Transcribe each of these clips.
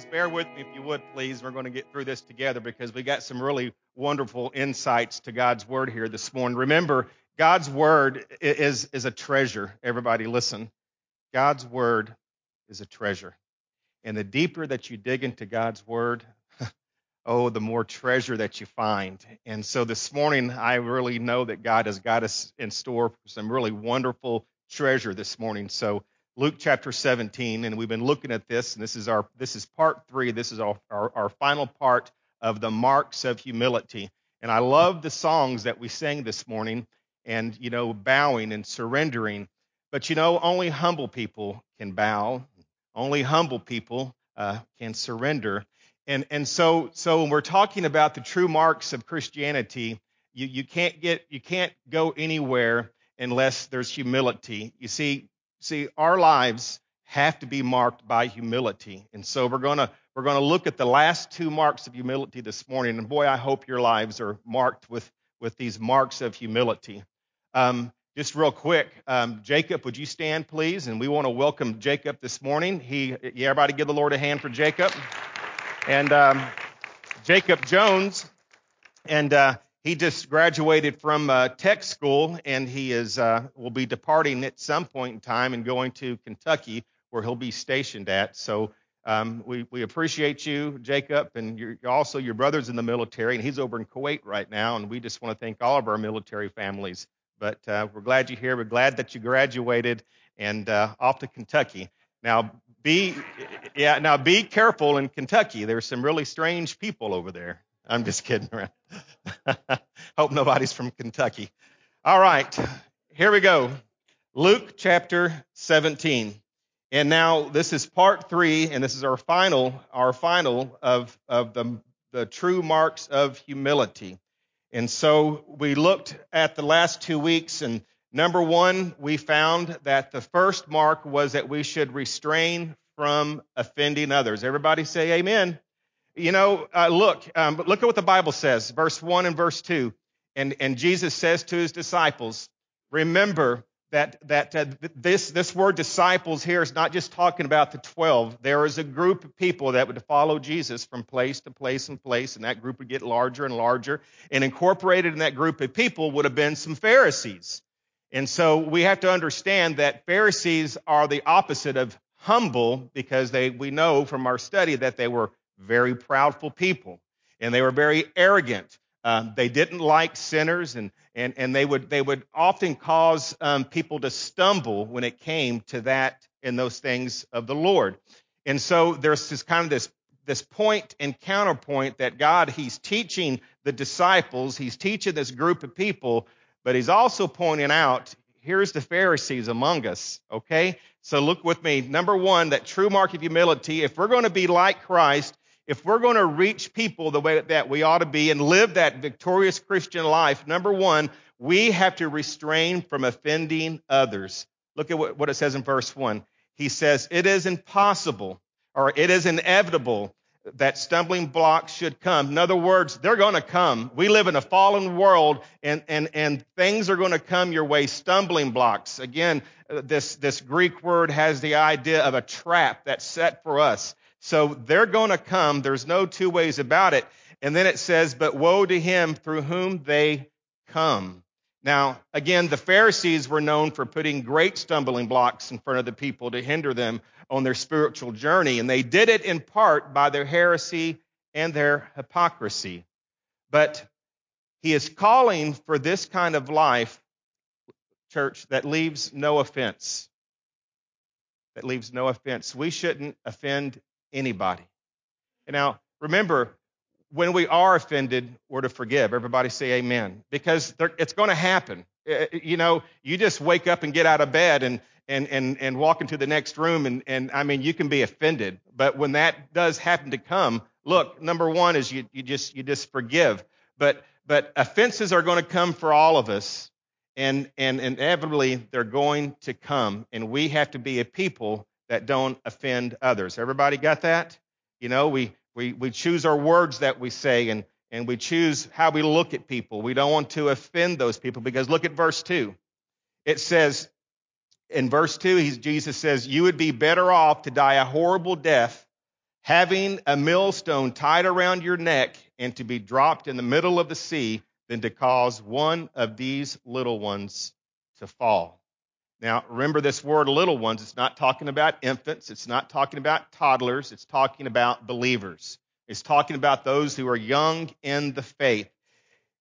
just bear with me if you would, please. We're going to get through this together because we got some really wonderful insights to God's word here this morning. Remember, God's word is, is a treasure. Everybody, listen. God's word is a treasure. And the deeper that you dig into God's word, oh, the more treasure that you find. And so this morning, I really know that God has got us in store for some really wonderful treasure this morning. So Luke chapter 17, and we've been looking at this, and this is our this is part three. This is our, our, our final part of the marks of humility. And I love the songs that we sang this morning, and you know, bowing and surrendering. But you know, only humble people can bow. Only humble people uh, can surrender. And and so so when we're talking about the true marks of Christianity, you, you can't get you can't go anywhere unless there's humility. You see, See, our lives have to be marked by humility. And so we're going to we're going to look at the last two marks of humility this morning. And boy, I hope your lives are marked with with these marks of humility. Um, just real quick, um, Jacob, would you stand, please? And we want to welcome Jacob this morning. He, yeah, everybody, give the Lord a hand for Jacob. And um, Jacob Jones, and uh, he just graduated from uh, tech school and he is uh, will be departing at some point in time and going to Kentucky where he'll be stationed at. So um, we we appreciate you, Jacob, and you're, also your brother's in the military and he's over in Kuwait right now. And we just want to thank all of our military families. But uh, we're glad you're here. We're glad that you graduated and uh, off to Kentucky. Now be yeah now be careful in Kentucky. There's some really strange people over there. I'm just kidding around. Hope nobody's from Kentucky. All right, here we go. Luke chapter 17. And now this is part three, and this is our final, our final of, of the, the true marks of humility. And so we looked at the last two weeks, and number one, we found that the first mark was that we should restrain from offending others. Everybody say amen. You know, uh, look, um, look at what the Bible says, verse 1 and verse 2. And, and Jesus says to his disciples, remember that, that uh, this, this word disciples here is not just talking about the 12. There is a group of people that would follow Jesus from place to place and place, and that group would get larger and larger. And incorporated in that group of people would have been some Pharisees. And so we have to understand that Pharisees are the opposite of humble because they, we know from our study that they were very proudful people, and they were very arrogant. Um, they didn't like sinners, and, and, and they, would, they would often cause um, people to stumble when it came to that and those things of the Lord. And so there's this kind of this, this point and counterpoint that God, He's teaching the disciples, He's teaching this group of people, but He's also pointing out here's the Pharisees among us, okay? So look with me. Number one, that true mark of humility, if we're going to be like Christ, if we're going to reach people the way that we ought to be and live that victorious Christian life, number one, we have to restrain from offending others. Look at what it says in verse one. He says, It is impossible or it is inevitable that stumbling blocks should come. In other words, they're going to come. We live in a fallen world and, and, and things are going to come your way, stumbling blocks. Again, this, this Greek word has the idea of a trap that's set for us. So they're going to come. There's no two ways about it. And then it says, but woe to him through whom they come. Now, again, the Pharisees were known for putting great stumbling blocks in front of the people to hinder them on their spiritual journey. And they did it in part by their heresy and their hypocrisy. But he is calling for this kind of life, church, that leaves no offense. That leaves no offense. We shouldn't offend anybody. And now, remember, when we are offended, we're to forgive. Everybody say amen. Because it's going to happen. Eh, eh, you know, you just wake up and get out of bed and, and, and, and walk into the next room, and, and I mean, you can be offended. But when that does happen to come, look, number one is you, you, just, you just forgive. But, but offenses are going to come for all of us, and, and inevitably they're going to come. And we have to be a people that don't offend others. Everybody got that? You know, we, we, we choose our words that we say and, and we choose how we look at people. We don't want to offend those people because look at verse 2. It says, in verse 2, Jesus says, You would be better off to die a horrible death having a millstone tied around your neck and to be dropped in the middle of the sea than to cause one of these little ones to fall. Now, remember this word little ones. It's not talking about infants. It's not talking about toddlers. It's talking about believers. It's talking about those who are young in the faith.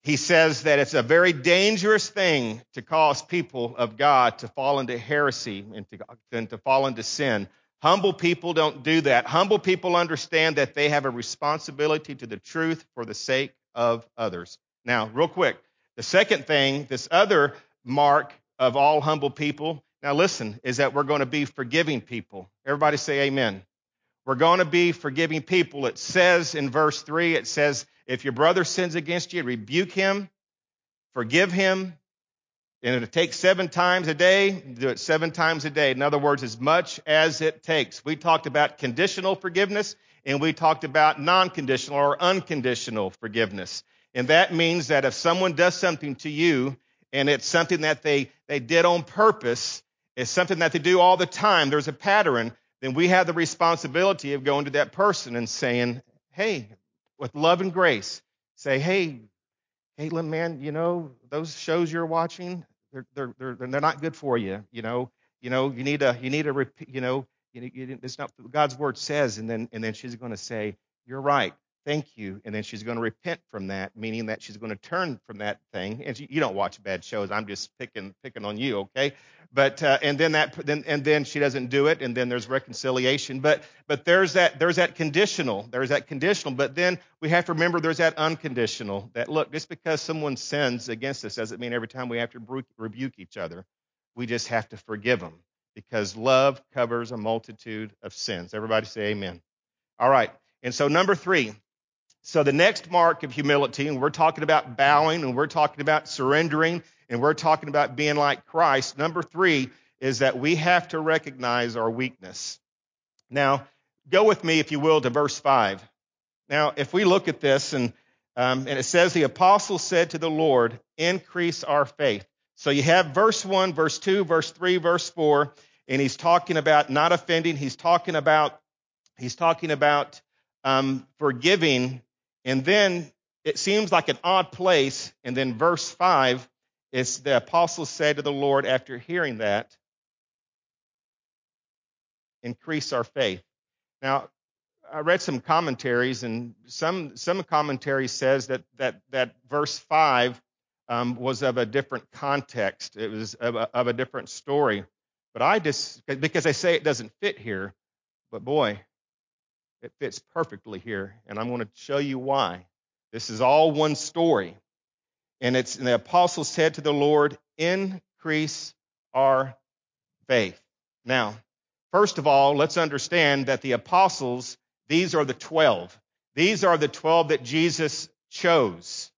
He says that it's a very dangerous thing to cause people of God to fall into heresy and to, and to fall into sin. Humble people don't do that. Humble people understand that they have a responsibility to the truth for the sake of others. Now, real quick, the second thing, this other mark of all humble people, now listen, is that we're going to be forgiving people. Everybody say amen. We're going to be forgiving people. It says in verse 3, it says, if your brother sins against you, rebuke him, forgive him, and it takes seven times a day, do it seven times a day. In other words, as much as it takes. We talked about conditional forgiveness and we talked about non conditional or unconditional forgiveness. And that means that if someone does something to you and it's something that they, they did on purpose, it's something that they do all the time, there's a pattern, then we have the responsibility of going to that person and saying, hey, with love and grace, say, hey, Caitlin, man, you know, those shows you're watching, they're, they're, they're, they're not good for you. You know, you know, you need a, you need a, you know, you, you, it's not God's word says, and then, and then she's going to say, you're right thank you and then she's going to repent from that meaning that she's going to turn from that thing and she, you don't watch bad shows i'm just picking picking on you okay? But uh, and then that then and then she doesn't do it and then there's reconciliation but but there's that there's that conditional there's that conditional but then we have to remember there's that unconditional that look just because someone sins against us doesn't mean every time we have to rebuke each other we just have to forgive them because love covers a multitude of sins. Everybody say amen. All right and so number three so the next mark of humility, and we're talking about bowing, and we're talking about surrendering, and we're talking about being like Christ. Number three is that we have to recognize our weakness. Now, go with me, if you will, to verse five. Now, if we look at this, and um, and it says the apostle said to the Lord, "Increase our faith." So you have verse one, verse two, verse three, verse four, and he's talking about not offending. He's talking about he's talking about um, forgiving and then it seems like an odd place. And then verse 5 is the apostle said to the Lord after hearing that, increase our faith. Now, I read some commentaries, and some some commentary says that that that verse five um, was of a different context. It was of a, of a different story. But I just because they say it doesn't fit here, but boy, it fits perfectly here, and I'm going to show you why. This is all one story. And it's and the apostle said to the Lord, increase our faith. Now, first of all, let's understand that the apostles, these are the 12. These are the 12 that Jesus chose.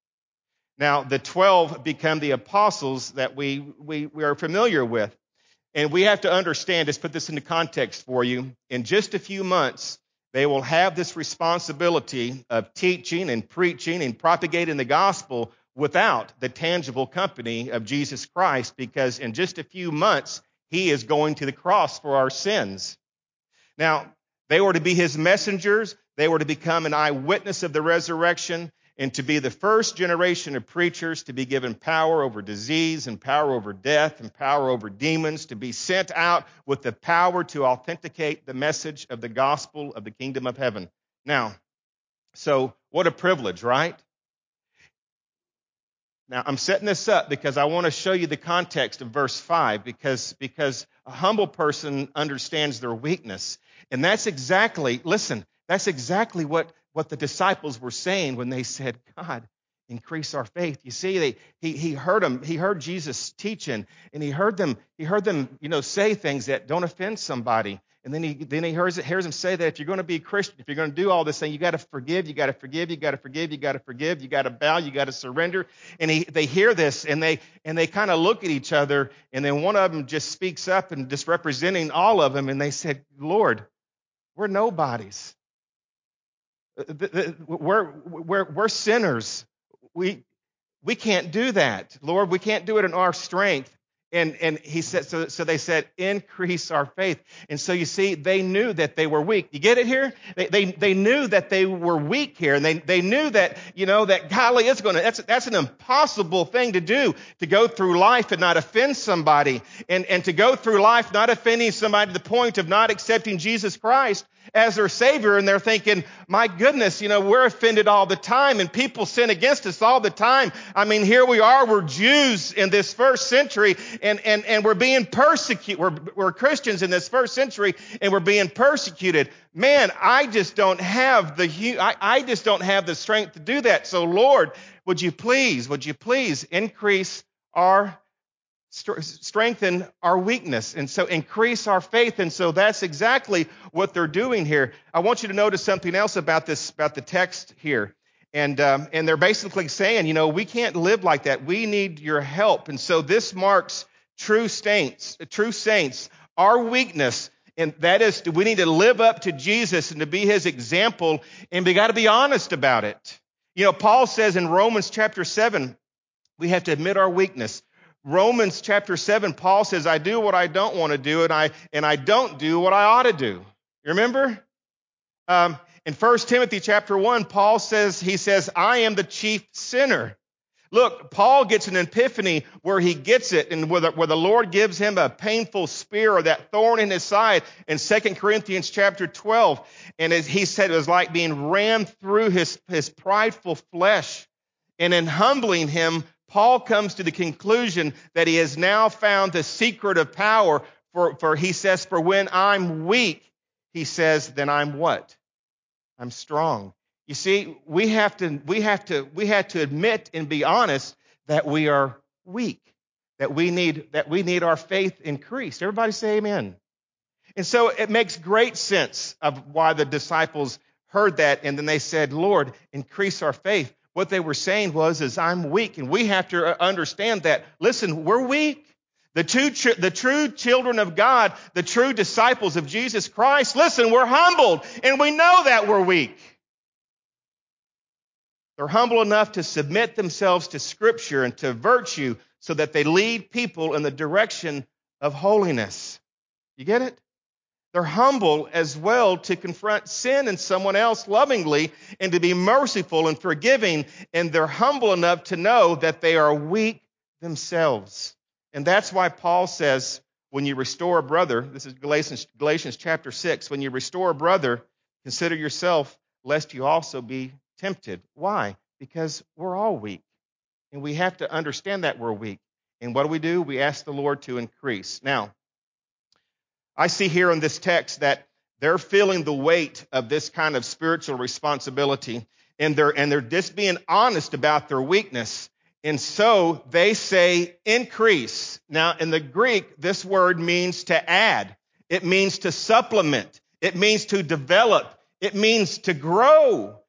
Now, the 12 become the apostles that we, we, we are familiar with. And we have to understand, let's put this into context for you. In just a few months, they will have this responsibility of teaching and preaching and propagating the gospel without the tangible company of Jesus Christ because in just a few months, he is going to the cross for our sins. Now, they were to be his messengers. They were to become an eyewitness of the resurrection and to be the first generation of preachers to be given power over disease and power over death and power over demons, to be sent out with the power to authenticate the message of the gospel of the kingdom of heaven. Now, so what a privilege, right? Now, I'm setting this up because I want to show you the context of verse 5 because, because a humble person understands their weakness. And that's exactly, listen, that's exactly what what the disciples were saying when they said, God, increase our faith. You see, they, he, he heard them, he heard Jesus teaching, and he heard them, he heard them, you know, say things that don't offend somebody. And then he then he hears, hears them say that if you're going to be a Christian, if you're going to do all this thing, you got to forgive, you got to forgive, you got to forgive, you got to forgive, you got to bow, you got to surrender. And he, they hear this and they and they kind of look at each other, and then one of them just speaks up and just representing all of them, and they said, Lord, we're nobodies. Uh, we're, we're, we're sinners. We, we can't do that. Lord, we can't do it in our strength. And, and he said, so, so they said, increase our faith. And so you see, they knew that they were weak. You get it here? They, they, they knew that they were weak here. And they, they knew that, you know, that golly, it's going to, that's, that's an impossible thing to do, to go through life and not offend somebody. And, and to go through life not offending somebody to the point of not accepting Jesus Christ as their Savior. And they're thinking, my goodness, you know, we're offended all the time and people sin against us all the time. I mean, here we are, we're Jews in this first century and, and, and we're being persecuted. We're, we're Christians in this first century and we're being persecuted. Man, I just don't have the, I, I just don't have the strength to do that. So Lord, would you please, would you please increase our strengthen our weakness and so increase our faith. And so that's exactly what they're doing here. I want you to notice something else about this about the text here. And um, and they're basically saying you know we can't live like that. We need your help. And so this marks true saints true saints our weakness. And that is we need to live up to jesus and to be his example. And we got to be honest about it. You know paul says in romans chapter 7 we have to admit our weakness Romans chapter 7, Paul says, I do what I don't want to do, and I, and I don't do what I ought to do. You remember? Um, in 1 Timothy chapter 1, Paul says, he says, I am the chief sinner. Look, Paul gets an epiphany where he gets it and where the, where the Lord gives him a painful spear or that thorn in his side in 2 Corinthians chapter 12. And he said it was like being rammed through his, his prideful flesh. And in humbling him, Paul comes to the conclusion that he has now found the secret of power for, for he says, for when I'm weak, he says, then I'm what? I'm strong. You see, we have to, we have to, we have to admit and be honest that we are weak, that we need, that we need our faith increased. Everybody say amen. And so it makes great sense of why the disciples heard that and then they said, Lord, increase our faith what they were saying was is i'm weak and we have to uh, understand that. Listen we're weak. The, two, the true children of god the true disciples of jesus christ listen we're humbled and we know that we're weak. They're humble enough to submit themselves to scripture and to virtue so that they lead people in the direction of holiness. You get it they're humble as well to confront sin in someone else lovingly and to be merciful and forgiving. And they're humble enough to know that they are weak themselves. And that's why Paul says, when you restore a brother, this is Galatians, Galatians chapter 6, when you restore a brother, consider yourself lest you also be tempted. Why? Because we're all weak. And we have to understand that we're weak. And what do we do? We ask the Lord to increase. Now, I see here in this text that they're feeling the weight of this kind of spiritual responsibility and they're, and they're just being honest about their weakness. And so they say increase. Now, in the Greek, this word means to add. It means to supplement. It means to develop. It means to grow.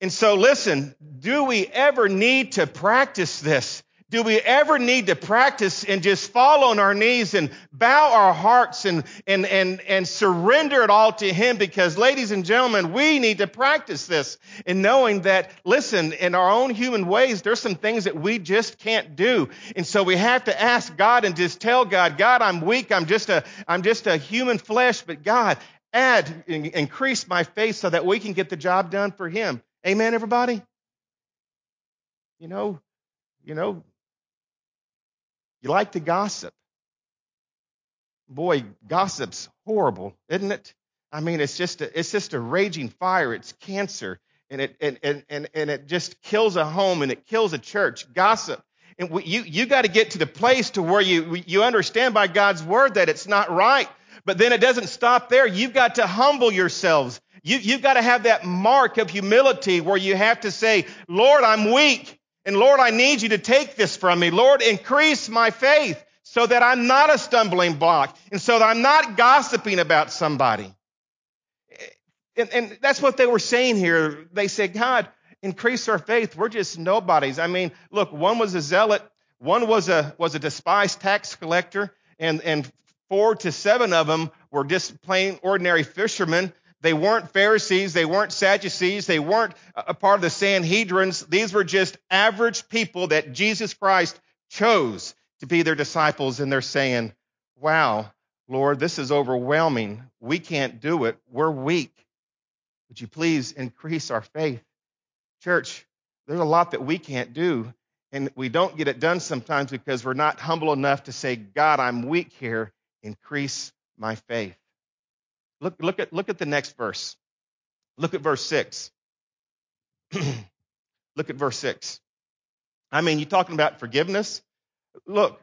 And so listen, do we ever need to practice this? Do we ever need to practice and just fall on our knees and bow our hearts and, and, and, and surrender it all to Him? Because, ladies and gentlemen, we need to practice this in knowing that, listen, in our own human ways, there's some things that we just can't do. And so we have to ask God and just tell God, God, I'm weak. I'm just a, I'm just a human flesh, but God, add, increase my faith so that we can get the job done for Him. Amen, everybody? You know, you know, you like to gossip. Boy, gossip's horrible, isn't it? I mean, it's just a, it's just a raging fire. It's cancer, and it and, and, and, and it just kills a home and it kills a church. Gossip. And we, you you got to get to the place to where you you understand by God's word that it's not right. But then it doesn't stop there. You've got to humble yourselves. You, you've got to have that mark of humility where you have to say, Lord, I'm weak. And Lord, I need you to take this from me. Lord, increase my faith so that I'm not a stumbling block and so that I'm not gossiping about somebody. And, and that's what they were saying here. They said, God, increase our faith. We're just nobodies. I mean, look, one was a zealot, one was a, was a despised tax collector, and, and four to seven of them were just plain ordinary fishermen. They weren't Pharisees. They weren't Sadducees. They weren't a part of the Sanhedrins. These were just average people that Jesus Christ chose to be their disciples and they're saying, Wow, Lord, this is overwhelming. We can't do it. We're weak. Would you please increase our faith? Church, there's a lot that we can't do, and we don't get it done sometimes because we're not humble enough to say, God, I'm weak here. Increase my faith. Look, look, at, look at the next verse. Look at verse 6. look at verse 6. I mean, you're talking about forgiveness? Look,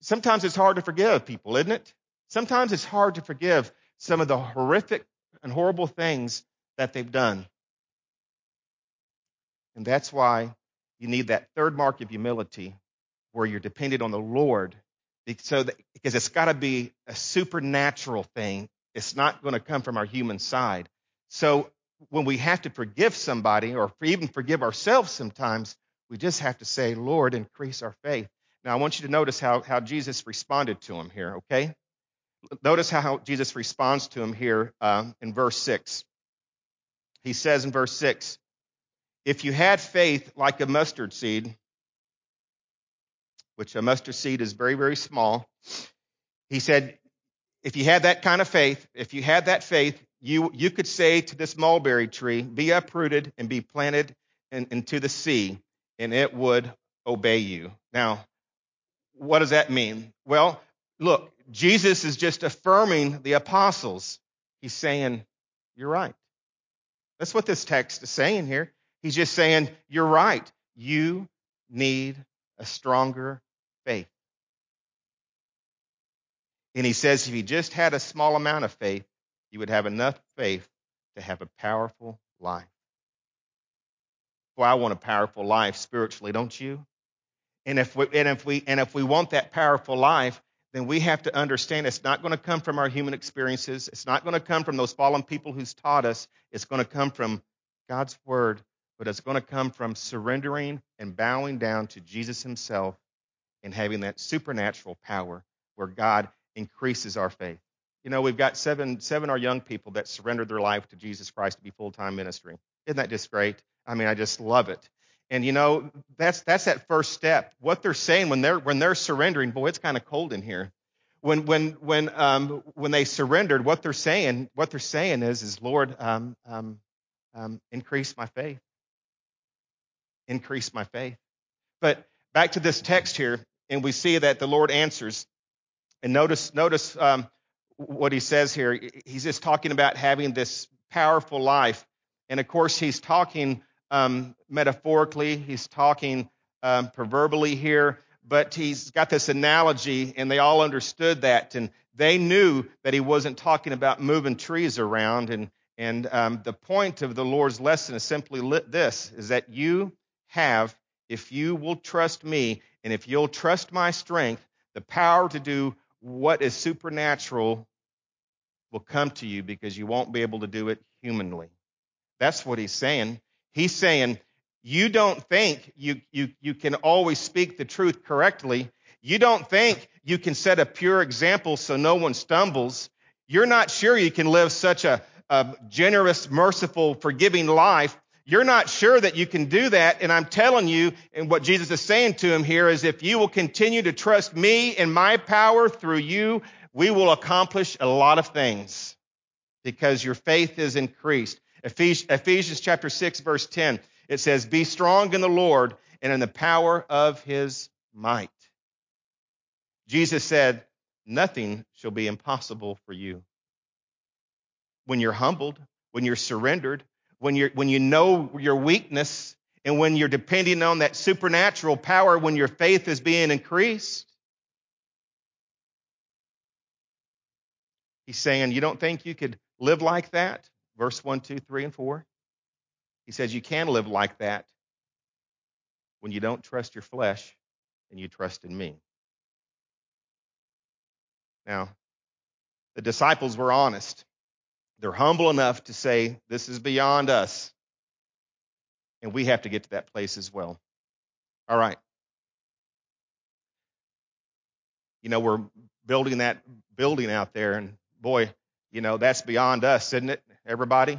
sometimes it's hard to forgive people, isn't it? Sometimes it's hard to forgive some of the horrific and horrible things that they've done. And that's why you need that third mark of humility where you're dependent on the Lord. So that, because it's got to be a supernatural thing. It's not going to come from our human side. So when we have to forgive somebody or even forgive ourselves sometimes, we just have to say, Lord, increase our faith. Now, I want you to notice how, how Jesus responded to him here, okay? Notice how Jesus responds to him here uh, in verse 6. He says in verse 6 If you had faith like a mustard seed, which a mustard seed is very, very small, he said, if you had that kind of faith, if you had that faith, you, you could say to this mulberry tree, Be uprooted and be planted in, into the sea, and it would obey you. Now, what does that mean? Well, look, Jesus is just affirming the apostles. He's saying, You're right. That's what this text is saying here. He's just saying, You're right. You need a stronger faith. And he says, if you just had a small amount of faith, you would have enough faith to have a powerful life. Well, I want a powerful life spiritually, don't you? And if we, and if we, and if we want that powerful life, then we have to understand it's not going to come from our human experiences. It's not going to come from those fallen people who's taught us. It's going to come from God's word, but it's going to come from surrendering and bowing down to Jesus himself and having that supernatural power where God increases our faith. You know, we've got seven, seven our young people that surrendered their life to Jesus Christ to be full-time ministry. Isn't that just great? I mean, I just love it. And you know, that's that's that first step. What they're saying when they're when they're surrendering, boy, it's kind of cold in here. When when when um, when they surrendered, what they're saying what they're saying is is Lord, um, um, um, increase my faith, increase my faith. But back to this text here, and we see that the Lord answers. And notice notice um, what he says here. He's just talking about having this powerful life, and of course he's talking um, metaphorically, he's talking um, proverbially here, but he's got this analogy, and they all understood that, and they knew that he wasn't talking about moving trees around. And, and um, the point of the Lord's lesson is simply this: is that you have, if you will trust me, and if you'll trust my strength, the power to do what is supernatural will come to you because you won't be able to do it humanly. That's what he's saying. He's saying, you don't think you, you, you can always speak the truth correctly. You don't think you can set a pure example so no one stumbles. You're not sure you can live such a, a generous, merciful, forgiving life. You're not sure that you can do that. And I'm telling you, and what Jesus is saying to him here is if you will continue to trust me and my power through you, we will accomplish a lot of things because your faith is increased. Ephesians chapter 6 verse 10, it says, Be strong in the Lord and in the power of his might. Jesus said, Nothing shall be impossible for you. When you're humbled, when you're surrendered, when, you're, when you know your weakness, and when you're depending on that supernatural power, when your faith is being increased. He's saying, You don't think you could live like that? verse 1, 2, 3, and 4. He says you can live like that when you don't trust your flesh and you trust in me. Now, the disciples were honest. They're humble enough to say, This is beyond us. And we have to get to that place as well. All right. You know, we're building that building out there, and boy, you know, that's beyond us, isn't it? everybody?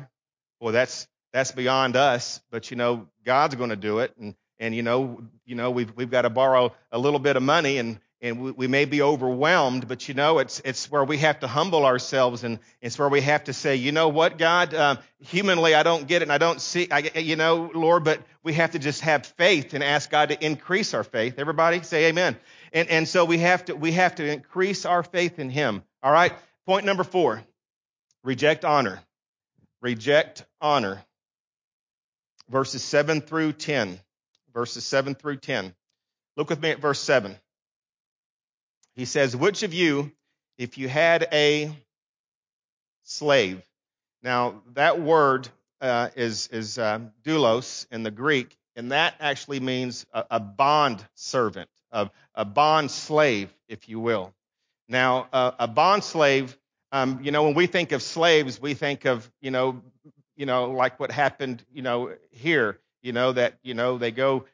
Well, that's that's beyond us, but you know, God's going to do it. And and you know, you know, we've we've got to borrow a little bit of money, and and we, we, may be overwhelmed, but you know, it's it's where we have to humble ourselves, and it's where we have to say, you know what, God, um, humanly I don't get it, and I don't see, I, you know, Lord, but we have to just have faith and ask God to increase our faith. Everybody, say Amen. And and so we have to we have to increase our faith in Him. All right. Point number four: reject honor. Reject honor. Verses seven through ten. Verses seven through ten. Look with me at verse seven. He says, Which of you, if you had a slave? Now, that word uh, is, is uh, doulos in the Greek, and that actually means a, a bond servant, a, a, bond slave, if you will. Now, uh, a bond slave, um, you know, when we think of slaves, we think of, you know, you know, like what happened, you know, here, you know, that, you know, they go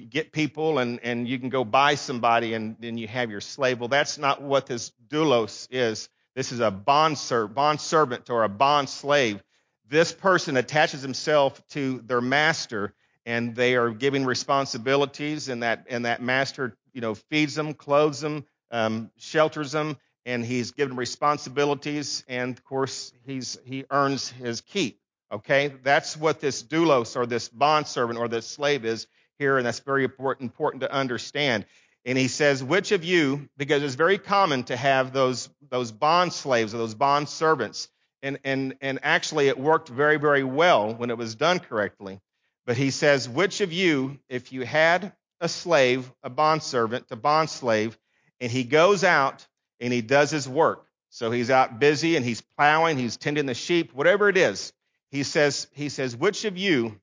get people and, and you can go buy somebody and then you have your slave. Well, that's not what this doulos is. This is a bond, ser- bond servant or a bond slave. This person attaches himself to their master and they are giving responsibilities and that, and that master, you know, feeds them, clothes them, um, shelters them, and he's given responsibilities and of course he's, he earns his keep. Okay, that's what this doulos or this bond servant or this slave is here, and that's very important, to understand. And he says, which of you, because it's very common to have those, those bond slaves or those bond servants, and, and, and actually it worked very, very well when it was done correctly. But he says, which of you, if you had a slave, a bond servant, a bond slave, and he goes out and he does his work. So he's out busy and he's plowing, he's tending the sheep, whatever it is. He says, he says, which of you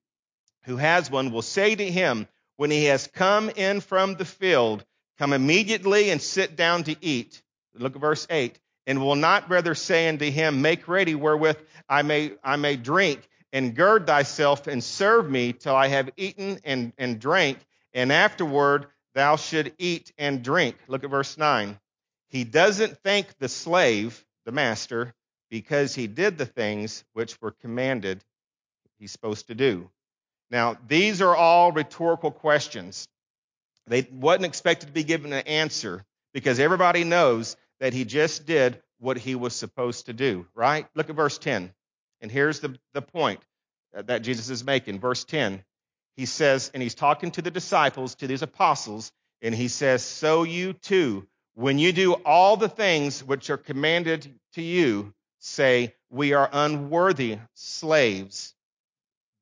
who has one will say to him, when he has come in from the field, come immediately and sit down to eat. Look at verse 8. And will not rather say unto him, Make ready wherewith I may, I may drink, and gird thyself and serve me till I have eaten and, and drank, and afterward thou should eat and drink. Look at verse 9. He doesn't thank the slave, the master, because he did the things which were commanded he's supposed to do. Now, these are all rhetorical questions. They wasn't expected to be given an answer because everybody knows that he just did what he was supposed to do, right? Look at verse 10. And here's the, the point that Jesus is making. Verse 10. He says, and he's talking to the disciples, to these apostles, and he says, So you too, when you do all the things which are commanded to you, say, We are unworthy slaves,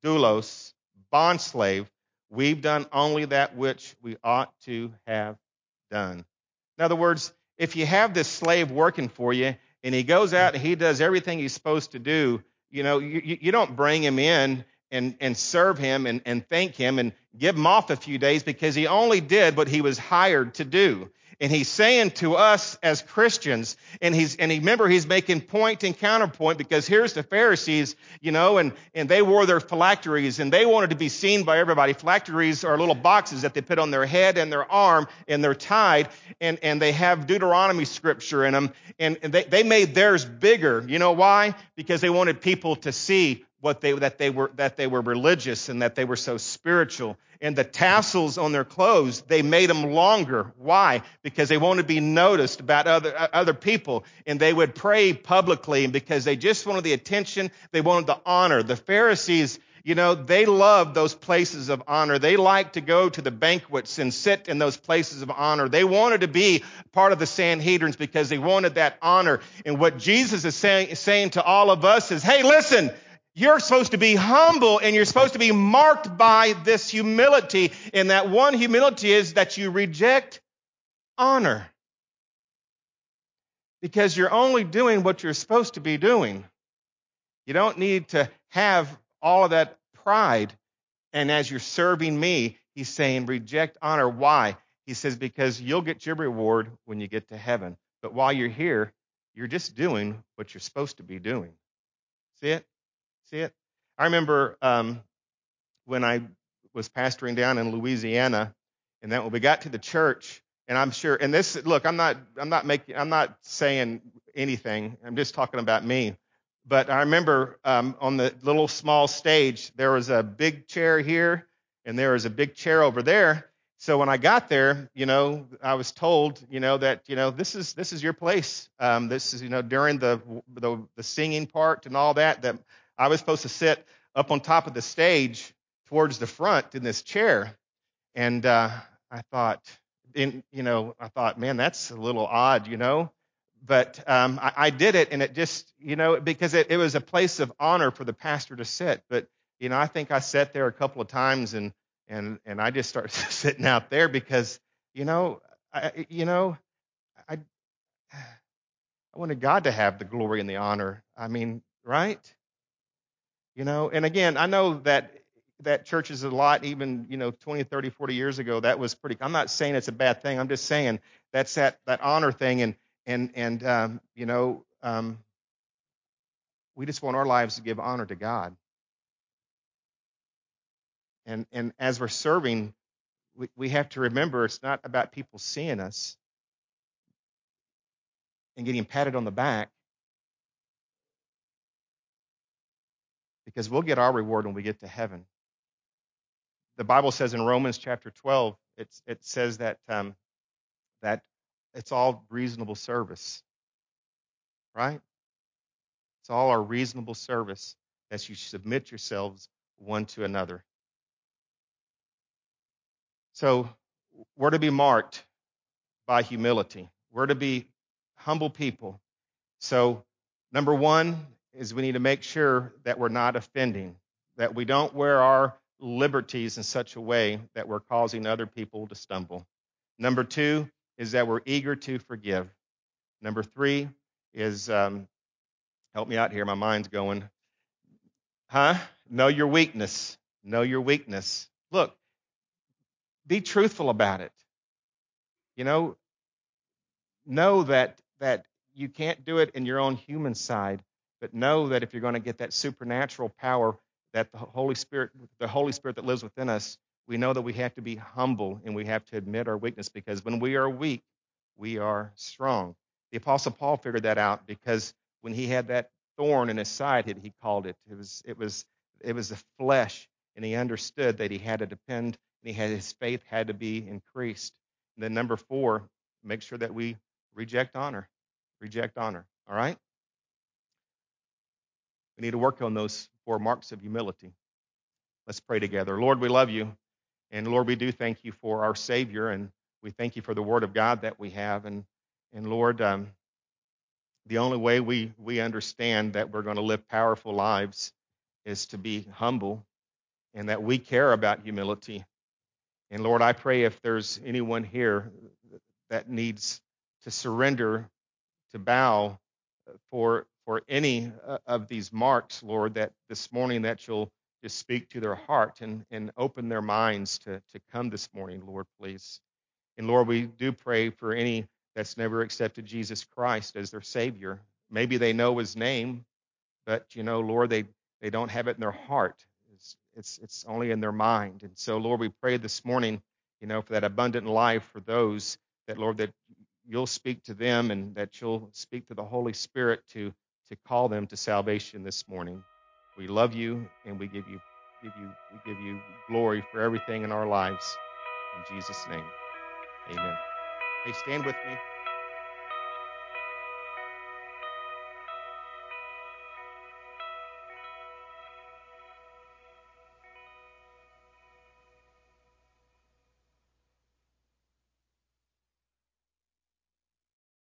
doulos, bondslave, we've done only that which we ought to have done. In other words, if you have this slave working for you and he goes out and he does everything he's supposed to do, you know, you, you don't bring him in and, and serve him and, and thank him and give him off a few days because he only did what he was hired to do. And he's saying to us as Christians, and he's, and remember he's making point and counterpoint because here's the Pharisees, you know, and, and they wore their phylacteries and they wanted to be seen by everybody. Phylacteries are little boxes that they put on their head and their arm and they're tied and, and they have Deuteronomy scripture in them and they, they made theirs bigger. You know why? Because they wanted people to see what they, that they were, that they were religious and that they were so spiritual. And the tassels on their clothes, they made them longer. Why? Because they wanted to be noticed about other, uh, other people. And they would pray publicly because they just wanted the attention. They wanted the honor. The Pharisees, you know, they loved those places of honor. They liked to go to the banquets and sit in those places of honor. They wanted to be part of the Sanhedrins because they wanted that honor. And what Jesus is saying, saying to all of us is, hey, listen, you're supposed to be humble and you're supposed to be marked by this humility. And that one humility is that you reject honor. Because you're only doing what you're supposed to be doing. You don't need to have all of that pride. And as you're serving me, he's saying, reject honor. Why? He says, because you'll get your reward when you get to heaven. But while you're here, you're just doing what you're supposed to be doing. See it? See it? I remember um, when I was pastoring down in Louisiana, and then when we got to the church, and I'm sure, and this, look, I'm not, I'm not making, I'm not saying anything. I'm just talking about me. But I remember um, on the little small stage, there was a big chair here, and there was a big chair over there. So when I got there, you know, I was told, you know, that you know this is this is your place. Um, this is you know during the, the the singing part and all that that I was supposed to sit up on top of the stage towards the front in this chair, and uh, I thought, in you know, I thought, man, that's a little odd, you know. But um, I, I did it, and it just, you know, because it, it was a place of honor for the pastor to sit. But you know, I think I sat there a couple of times and and and I just started sitting out there because you know I you know I I wanted God to have the glory and the honor. I mean, right? You know, and again, I know that that church is a lot even, you know, 20, 30, 40 years ago that was pretty I'm not saying it's a bad thing. I'm just saying that's that that honor thing and and and um, you know, um, we just want our lives to give honor to God. And and as we're serving, we, we have to remember it's not about people seeing us and getting patted on the back because we'll get our reward when we get to heaven. The Bible says in Romans chapter 12, it's, it says that um, that it's all reasonable service, right? It's all our reasonable service that you submit yourselves one to another. So we're to be marked by humility. We're to be humble people. So, number one is we need to make sure that we're not offending, that we don't wear our liberties in such a way that we're causing other people to stumble. Number two is that we're eager to forgive. Number three is, um, help me out here, my mind's going. Huh? Know your weakness. Know your weakness. Look, be truthful about it. You know, know that that you can't do it in your own human side, but know that if you're going to get that supernatural power that the Holy Spirit, the Holy Spirit that lives within us, we know that we have to be humble and we have to admit our weakness because when we are weak, we are strong. The Apostle Paul figured that out because when he had that thorn in his side, he called it. It was it was it was the flesh, and he understood that he had to depend and he had his faith had to be increased. And then number four, make sure that we reject honor. Reject honor. All right? We need to work on those four marks of humility. Let's pray together. Lord, we love you. And Lord, we do thank you for our Savior, and we thank you for the Word of God that we have. And, and Lord, um, the only way we, we understand that we're going to live powerful lives is to be humble and that we care about humility. And Lord, I pray if there's anyone here that needs to surrender, to bow for for any uh, of these marks, Lord, that this morning that you'll just speak to their heart and, and open their minds to, to come this morning, Lord, please. And Lord, we do pray for any that's never accepted Jesus Christ as their Savior. Maybe they know his name, but you know, Lord, they, they don't have it in their heart. It's, it's, it's only in their mind. And so, Lord, we pray this morning, you know, for that abundant life for those that, Lord, that you'll speak to them and that you'll speak to the Holy Spirit to, to call them to salvation this morning. We love you and we give you, give you, we give you glory for everything in our lives. In Jesus' name, amen. Hey, stand with me.